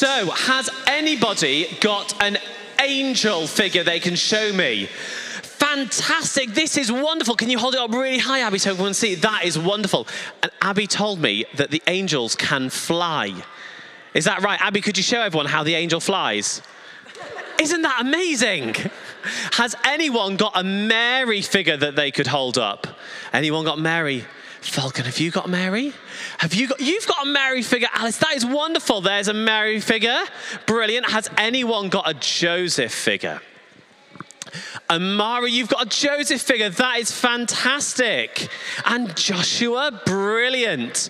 So, has anybody got an angel figure they can show me? Fantastic. This is wonderful. Can you hold it up really high, Abby, so everyone can see? That is wonderful. And Abby told me that the angels can fly. Is that right? Abby, could you show everyone how the angel flies? Isn't that amazing? Has anyone got a Mary figure that they could hold up? Anyone got Mary? Falcon, have you got Mary? Have you got you've got a Mary figure, Alice? That is wonderful. There's a Mary figure. Brilliant. Has anyone got a Joseph figure? Amara, you've got a Joseph figure. That is fantastic. And Joshua, brilliant.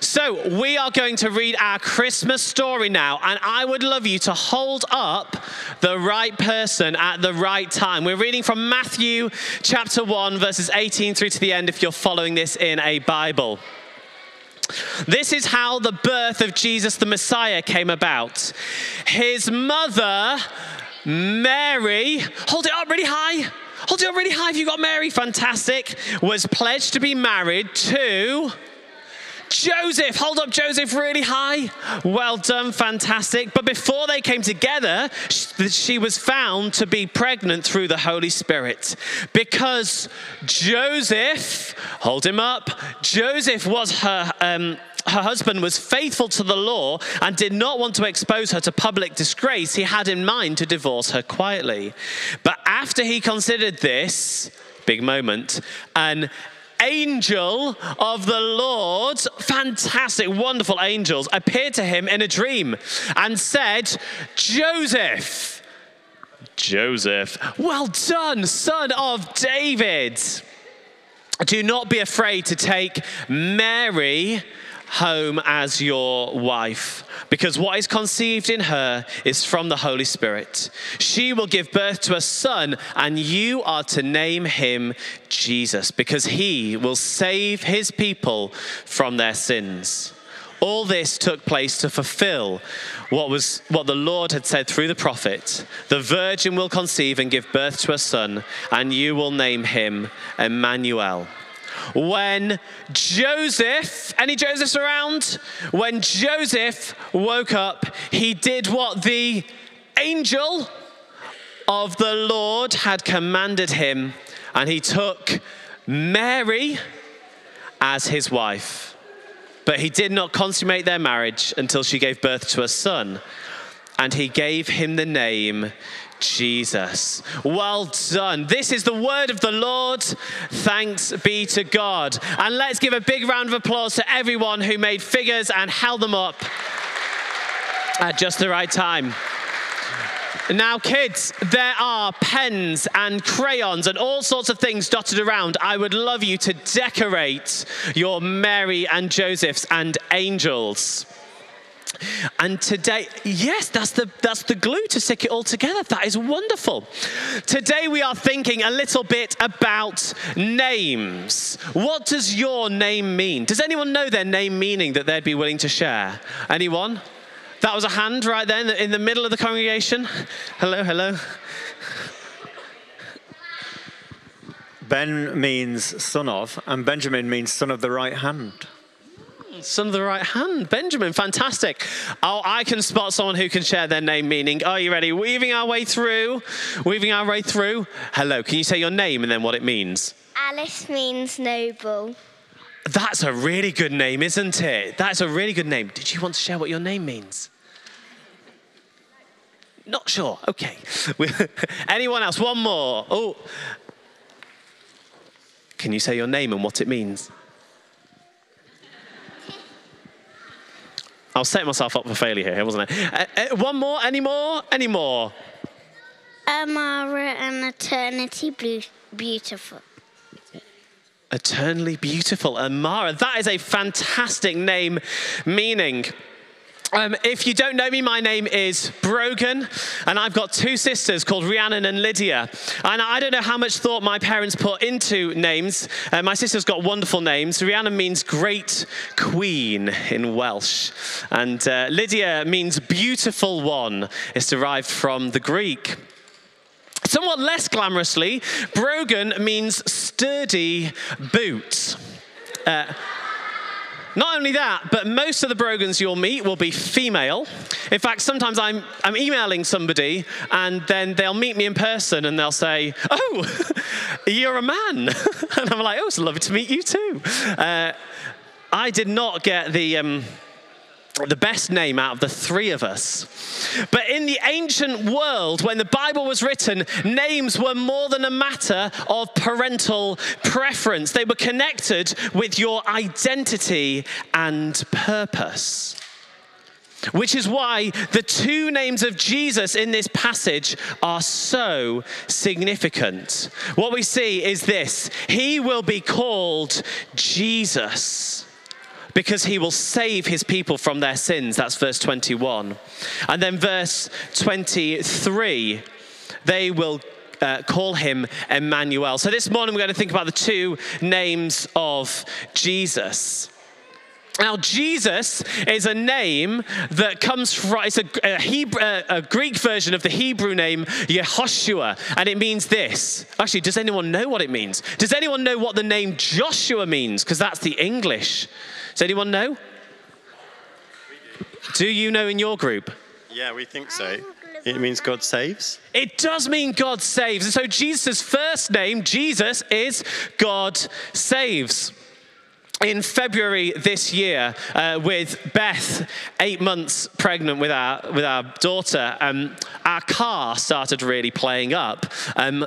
So, we are going to read our Christmas story now, and I would love you to hold up the right person at the right time. We're reading from Matthew chapter 1, verses 18 through to the end, if you're following this in a Bible. This is how the birth of Jesus the Messiah came about. His mother Mary, hold it up really high. Hold it up really high if you got Mary. Fantastic. Was pledged to be married to Joseph. Hold up Joseph really high. Well done. Fantastic. But before they came together, she was found to be pregnant through the Holy Spirit because Joseph, hold him up, Joseph was her. Um, her husband was faithful to the law and did not want to expose her to public disgrace, he had in mind to divorce her quietly. But after he considered this, big moment, an angel of the Lord, fantastic, wonderful angels, appeared to him in a dream and said, Joseph, Joseph, well done, son of David. Do not be afraid to take Mary home as your wife, because what is conceived in her is from the Holy Spirit. She will give birth to a son, and you are to name him Jesus, because he will save his people from their sins. All this took place to fulfill what was what the Lord had said through the prophet. The virgin will conceive and give birth to a son, and you will name him Emmanuel when Joseph, any Josephs around? When Joseph woke up, he did what the angel of the Lord had commanded him, and he took Mary as his wife. But he did not consummate their marriage until she gave birth to a son, and he gave him the name Jesus. Well done. This is the word of the Lord. Thanks be to God. And let's give a big round of applause to everyone who made figures and held them up at just the right time. Now, kids, there are pens and crayons and all sorts of things dotted around. I would love you to decorate your Mary and Josephs and angels. And today, yes, that's the, that's the glue to stick it all together. That is wonderful. Today, we are thinking a little bit about names. What does your name mean? Does anyone know their name meaning that they'd be willing to share? Anyone? That was a hand right there in the, in the middle of the congregation. Hello, hello. Ben means son of, and Benjamin means son of the right hand son of the right hand. Benjamin, fantastic. Oh, I can spot someone who can share their name meaning. Are you ready? Weaving our way through, weaving our way through. Hello, can you say your name and then what it means? Alice means noble. That's a really good name, isn't it? That's a really good name. Did you want to share what your name means? Not sure. Okay. Anyone else? One more. Oh. Can you say your name and what it means? I was setting myself up for failure here, wasn't I? Uh, uh, one more? Any more? Any more? Amara and Eternity Blue, Beautiful. Eternally Beautiful. Amara. That is a fantastic name meaning. Um, if you don't know me, my name is Brogan, and I've got two sisters called Rhiannon and Lydia. And I don't know how much thought my parents put into names. Uh, my sister's got wonderful names. Rhiannon means great queen in Welsh, and uh, Lydia means beautiful one. It's derived from the Greek. Somewhat less glamorously, Brogan means sturdy boots. Uh, Not only that, but most of the Brogans you'll meet will be female. In fact, sometimes I'm, I'm emailing somebody and then they'll meet me in person and they'll say, Oh, you're a man. and I'm like, Oh, it's lovely to meet you too. Uh, I did not get the. Um, the best name out of the three of us. But in the ancient world, when the Bible was written, names were more than a matter of parental preference, they were connected with your identity and purpose. Which is why the two names of Jesus in this passage are so significant. What we see is this He will be called Jesus because he will save his people from their sins. That's verse 21. And then verse 23, they will uh, call him Emmanuel. So this morning we're going to think about the two names of Jesus. Now, Jesus is a name that comes from, it's a, a, Hebrew, a, Greek version of the Hebrew name Yehoshua, and it means this. Actually, does anyone know what it means? Does anyone know what the name Joshua means? Because that's the English. Does anyone know? Do you know in your group? Yeah, we think so. It means God saves. It does mean God saves. And so Jesus' first name, Jesus, is God saves. In February this year, uh, with Beth, eight months pregnant with our, with our daughter, um, our car started really playing up. Um,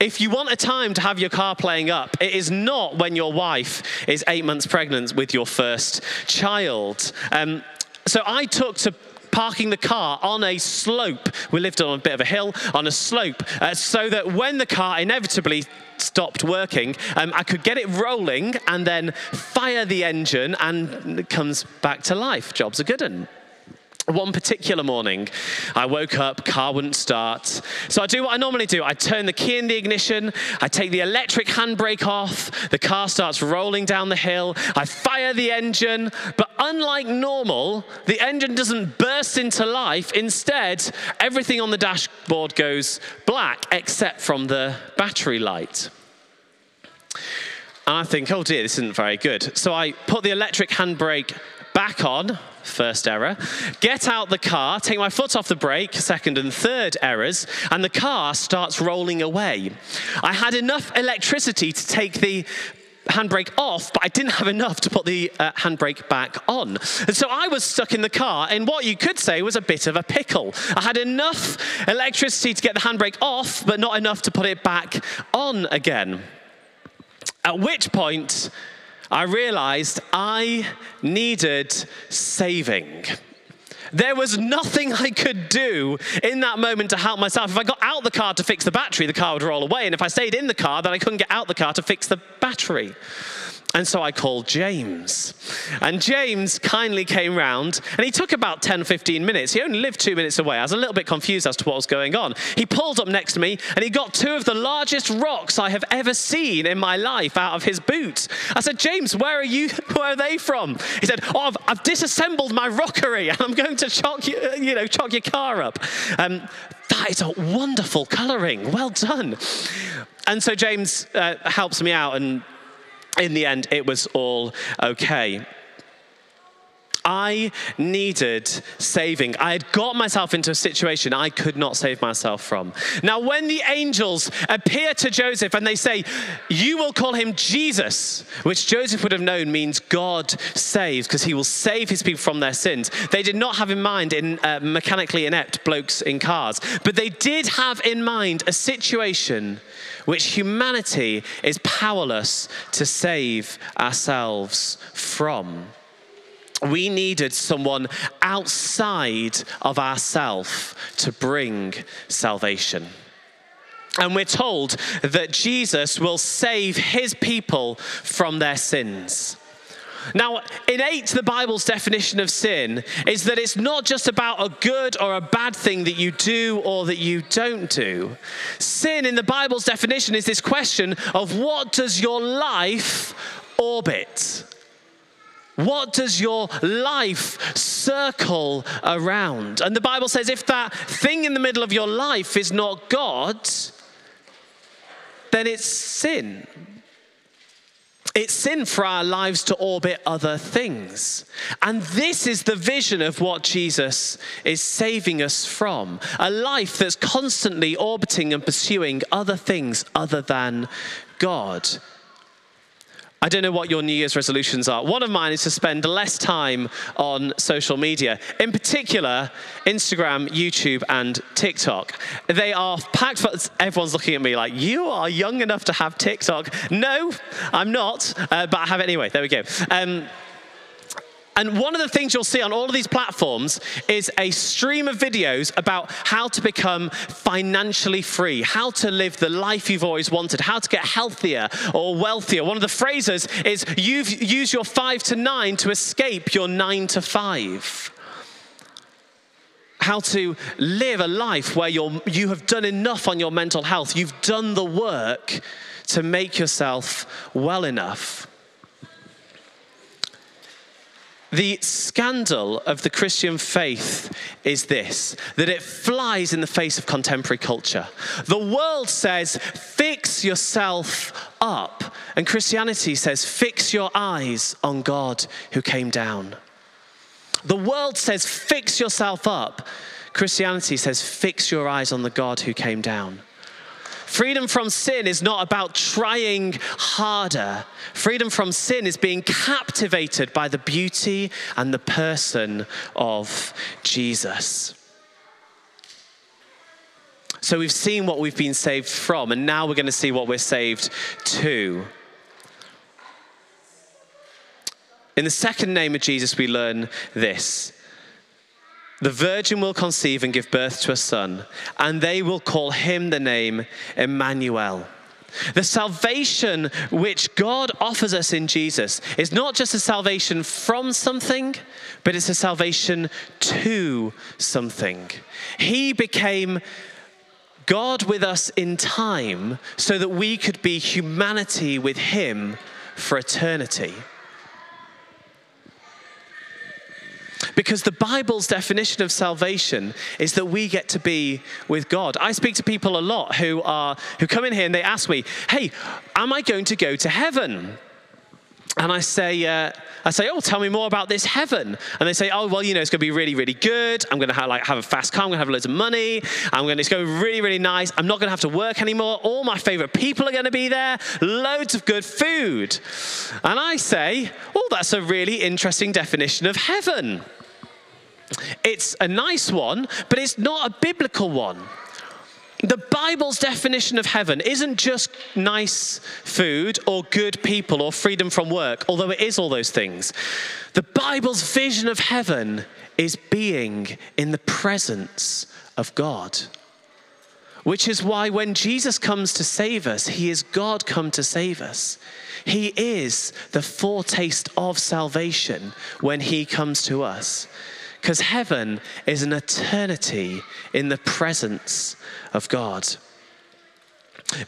if you want a time to have your car playing up, it is not when your wife is eight months pregnant with your first child. Um, so I took to parking the car on a slope. We lived on a bit of a hill on a slope, uh, so that when the car inevitably stopped working, um, I could get it rolling and then fire the engine and it comes back to life. Job's a good one. One particular morning, I woke up, car wouldn't start. So I do what I normally do. I turn the key in the ignition, I take the electric handbrake off, the car starts rolling down the hill, I fire the engine, but unlike normal, the engine doesn't burst into life. Instead, everything on the dashboard goes black except from the battery light. And I think, oh dear, this isn't very good. So I put the electric handbrake back on, first error. Get out the car, take my foot off the brake, second and third errors, and the car starts rolling away. I had enough electricity to take the handbrake off, but I didn't have enough to put the uh, handbrake back on. And so I was stuck in the car in what you could say was a bit of a pickle. I had enough electricity to get the handbrake off, but not enough to put it back on again. At which point, I realized I needed saving. There was nothing I could do in that moment to help myself. If I got out the car to fix the battery, the car would roll away. And if I stayed in the car, then I couldn't get out the car to fix the battery. And so I called James. And James kindly came round and he took about 10, 15 minutes. He only lived two minutes away. I was a little bit confused as to what was going on. He pulled up next to me and he got two of the largest rocks I have ever seen in my life out of his boot. I said, James, where are you? Where are they from? He said, Oh, I've, I've disassembled my rockery and I'm going to chalk you, you know, chalk your car up. Um, that is a wonderful colouring. Well done. And so James uh, helps me out and in the end, it was all okay. I needed saving. I had got myself into a situation I could not save myself from. Now, when the angels appear to Joseph and they say, You will call him Jesus, which Joseph would have known means God saves, because he will save his people from their sins, they did not have in mind in uh, mechanically inept blokes in cars, but they did have in mind a situation which humanity is powerless to save ourselves from. We needed someone outside of ourself to bring salvation. And we're told that Jesus will save his people from their sins. Now, in 8, the Bible's definition of sin is that it's not just about a good or a bad thing that you do or that you don't do. Sin, in the Bible's definition, is this question of what does your life orbit? What does your life circle around? And the Bible says if that thing in the middle of your life is not God, then it's sin. it's sin for our lives to orbit other things. And this is the vision of what Jesus is saving us from a life that's constantly orbiting and pursuing other things other than God. I don't know what your New Year's resolutions are. One of mine is to spend less time on social media, in particular, Instagram, YouTube, and TikTok. They are packed full. Everyone's looking at me like, you are young enough to have TikTok. No, I'm not, uh, but I have it anyway. There we go. Um, and one of the things you'll see on all of these platforms is a stream of videos about how to become financially free, how to live the life you've always wanted, how to get healthier or wealthier. One of the phrases is you've use your five to nine to escape your nine to five. How to live a life where you're, you have done enough on your mental health. You've done the work to make yourself well enough the scandal of the Christian faith is this that it flies in the face of contemporary culture. The world says, fix yourself up. And Christianity says, fix your eyes on God who came down. The world says, fix yourself up. Christianity says, fix your eyes on the God who came down. Freedom from sin is not about trying harder. Freedom from sin is being captivated by the beauty and the person of Jesus. So we've seen what we've been saved from, and now we're going to see what we're saved to. In the second name of Jesus, we learn this the virgin will conceive and give birth to a son, and they will call him the name Emmanuel. The salvation which God offers us in Jesus is not just a salvation from something, but it's a salvation to something. He became God with us in time so that we could be humanity with Him for eternity. Because the Bible's definition of salvation is that we get to be with God. I speak to people a lot who are who come in here and they ask me, "Hey, am I going to go to heaven?" And I say, uh, I say, oh, tell me more about this heaven. And they say, oh, well, you know, it's going to be really, really good. I'm going to have, like, have a fast car. I'm going to have loads of money. I'm going to, it's going to be really, really nice. I'm not going to have to work anymore. All my favorite people are going to be there. Loads of good food. And I say, oh, that's a really interesting definition of heaven. It's a nice one, but it's not a biblical one. The Bible's definition of heaven isn't just nice food or good people or freedom from work, although it is all those things. The Bible's vision of heaven is being in the presence of God. Which is why when Jesus comes to save us, he is God come to save us. He is the foretaste of salvation when he comes to us. Because heaven is an eternity in the presence of God.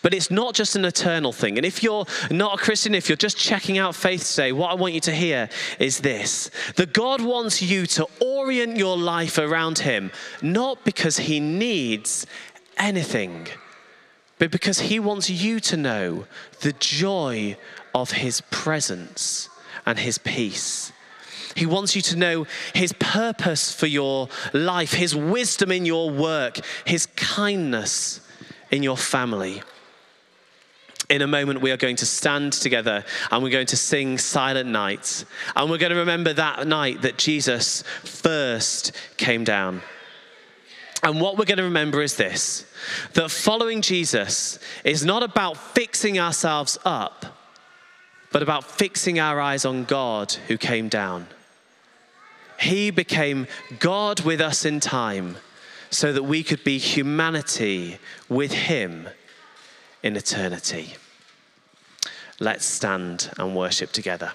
But it's not just an eternal thing. And if you're not a Christian, if you're just checking out faith today, what I want you to hear is this that God wants you to orient your life around Him, not because He needs anything, but because He wants you to know the joy of His presence and His peace. He wants you to know His purpose for your life, His wisdom in your work, His kindness in your family. In a moment, we are going to stand together and we're going to sing Silent Night. And we're going to remember that night that Jesus first came down. And what we're going to remember is this that following Jesus is not about fixing ourselves up, but about fixing our eyes on God who came down. He became God with us in time so that we could be humanity with Him in eternity. Let's stand and worship together.